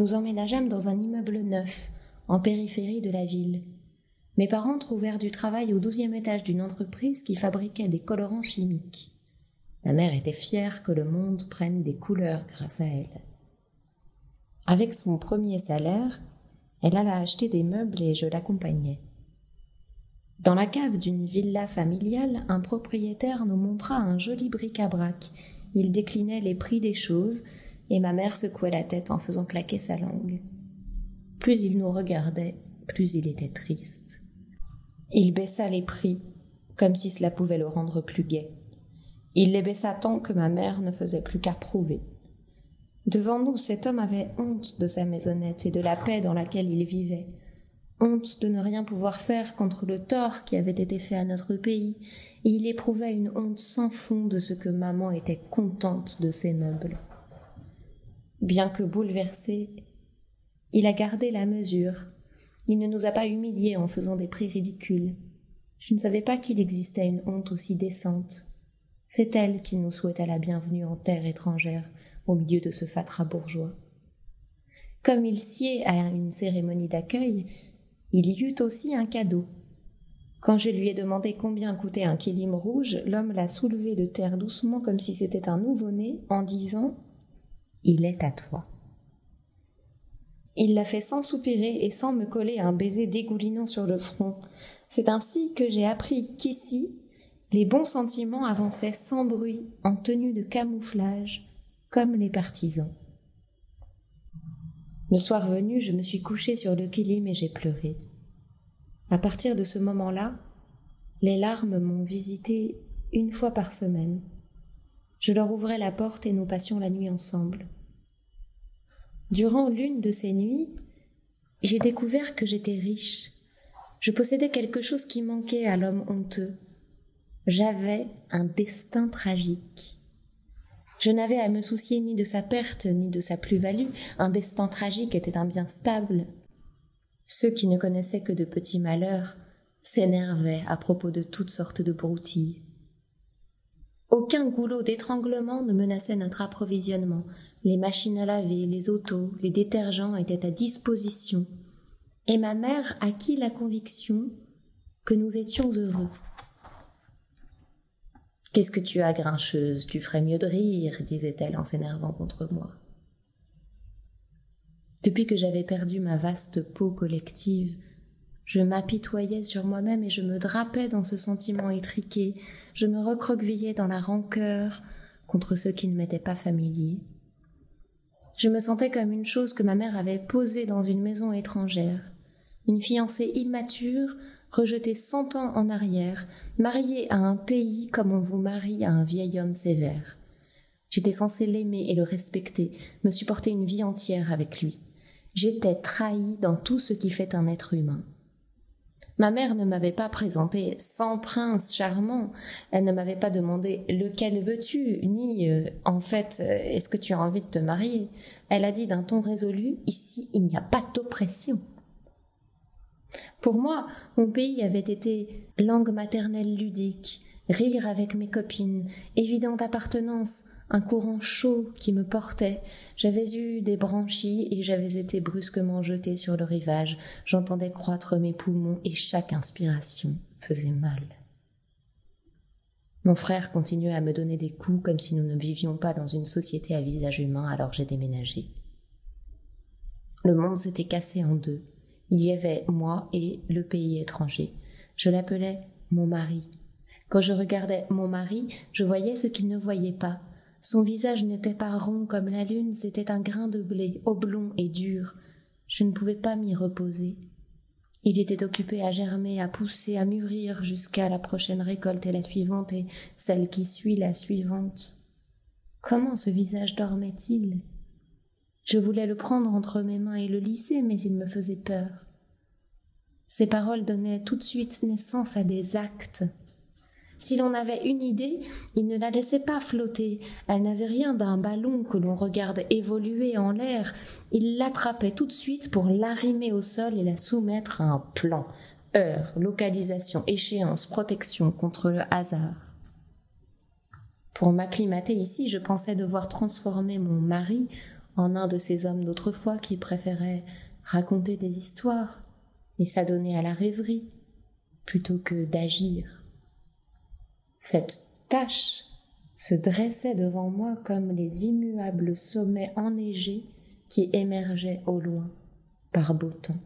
nous emménageâmes dans un immeuble neuf, en périphérie de la ville. Mes parents trouvèrent du travail au douzième étage d'une entreprise qui fabriquait des colorants chimiques. Ma mère était fière que le monde prenne des couleurs grâce à elle. Avec son premier salaire, elle alla acheter des meubles et je l'accompagnais. Dans la cave d'une villa familiale, un propriétaire nous montra un joli bric-à-brac. Il déclinait les prix des choses, et ma mère secouait la tête en faisant claquer sa langue. Plus il nous regardait, plus il était triste. Il baissa les prix, comme si cela pouvait le rendre plus gai. Il les baissa tant que ma mère ne faisait plus qu'approuver. Devant nous, cet homme avait honte de sa maisonnette et de la paix dans laquelle il vivait honte de ne rien pouvoir faire contre le tort qui avait été fait à notre pays, et il éprouvait une honte sans fond de ce que maman était contente de ses meubles. Bien que bouleversé, il a gardé la mesure. Il ne nous a pas humiliés en faisant des prix ridicules. Je ne savais pas qu'il existait une honte aussi décente. C'est elle qui nous souhaita la bienvenue en terre étrangère, au milieu de ce fatras bourgeois. Comme il sied à une cérémonie d'accueil, il y eut aussi un cadeau. Quand je lui ai demandé combien coûtait un kilim rouge, l'homme l'a soulevé de terre doucement comme si c'était un nouveau-né en disant Il est à toi. Il l'a fait sans soupirer et sans me coller un baiser dégoulinant sur le front. C'est ainsi que j'ai appris qu'ici, les bons sentiments avançaient sans bruit, en tenue de camouflage, comme les partisans. Le soir venu, je me suis couchée sur le kilim et j'ai pleuré. À partir de ce moment-là, les larmes m'ont visité une fois par semaine. Je leur ouvrais la porte et nous passions la nuit ensemble. Durant l'une de ces nuits, j'ai découvert que j'étais riche. Je possédais quelque chose qui manquait à l'homme honteux. J'avais un destin tragique. Je n'avais à me soucier ni de sa perte ni de sa plus-value. Un destin tragique était un bien stable. Ceux qui ne connaissaient que de petits malheurs s'énervaient à propos de toutes sortes de broutilles. Aucun goulot d'étranglement ne menaçait notre approvisionnement. Les machines à laver, les autos, les détergents étaient à disposition. Et ma mère acquit la conviction que nous étions heureux. Qu'est-ce que tu as, grincheuse? Tu ferais mieux de rire, disait-elle en s'énervant contre moi. Depuis que j'avais perdu ma vaste peau collective, je m'apitoyais sur moi-même et je me drapais dans ce sentiment étriqué, je me recroquevillais dans la rancœur contre ceux qui ne m'étaient pas familiers. Je me sentais comme une chose que ma mère avait posée dans une maison étrangère, une fiancée immature rejeté cent ans en arrière, marié à un pays comme on vous marie à un vieil homme sévère. J'étais censé l'aimer et le respecter, me supporter une vie entière avec lui. J'étais trahi dans tout ce qui fait un être humain. Ma mère ne m'avait pas présenté sans prince charmant, elle ne m'avait pas demandé lequel veux-tu, ni euh, en fait euh, est-ce que tu as envie de te marier. Elle a dit d'un ton résolu ici il n'y a pas d'oppression. Pour moi, mon pays avait été langue maternelle ludique, rire avec mes copines, évidente appartenance, un courant chaud qui me portait. J'avais eu des branchies et j'avais été brusquement jeté sur le rivage. J'entendais croître mes poumons et chaque inspiration faisait mal. Mon frère continuait à me donner des coups comme si nous ne vivions pas dans une société à visage humain alors j'ai déménagé. Le monde s'était cassé en deux. Il y avait moi et le pays étranger. Je l'appelais mon mari. Quand je regardais mon mari, je voyais ce qu'il ne voyait pas. Son visage n'était pas rond comme la lune, c'était un grain de blé, oblong et dur. Je ne pouvais pas m'y reposer. Il était occupé à germer, à pousser, à mûrir jusqu'à la prochaine récolte et la suivante et celle qui suit la suivante. Comment ce visage dormait-il? Je voulais le prendre entre mes mains et le lisser, mais il me faisait peur. Ces paroles donnaient tout de suite naissance à des actes. Si l'on avait une idée, il ne la laissait pas flotter. Elle n'avait rien d'un ballon que l'on regarde évoluer en l'air. Il l'attrapait tout de suite pour l'arrimer au sol et la soumettre à un plan. Heure, localisation, échéance, protection contre le hasard. Pour m'acclimater ici, je pensais devoir transformer mon mari en un de ces hommes d'autrefois qui préféraient raconter des histoires et s'adonner à la rêverie plutôt que d'agir. Cette tâche se dressait devant moi comme les immuables sommets enneigés qui émergeaient au loin par beau temps.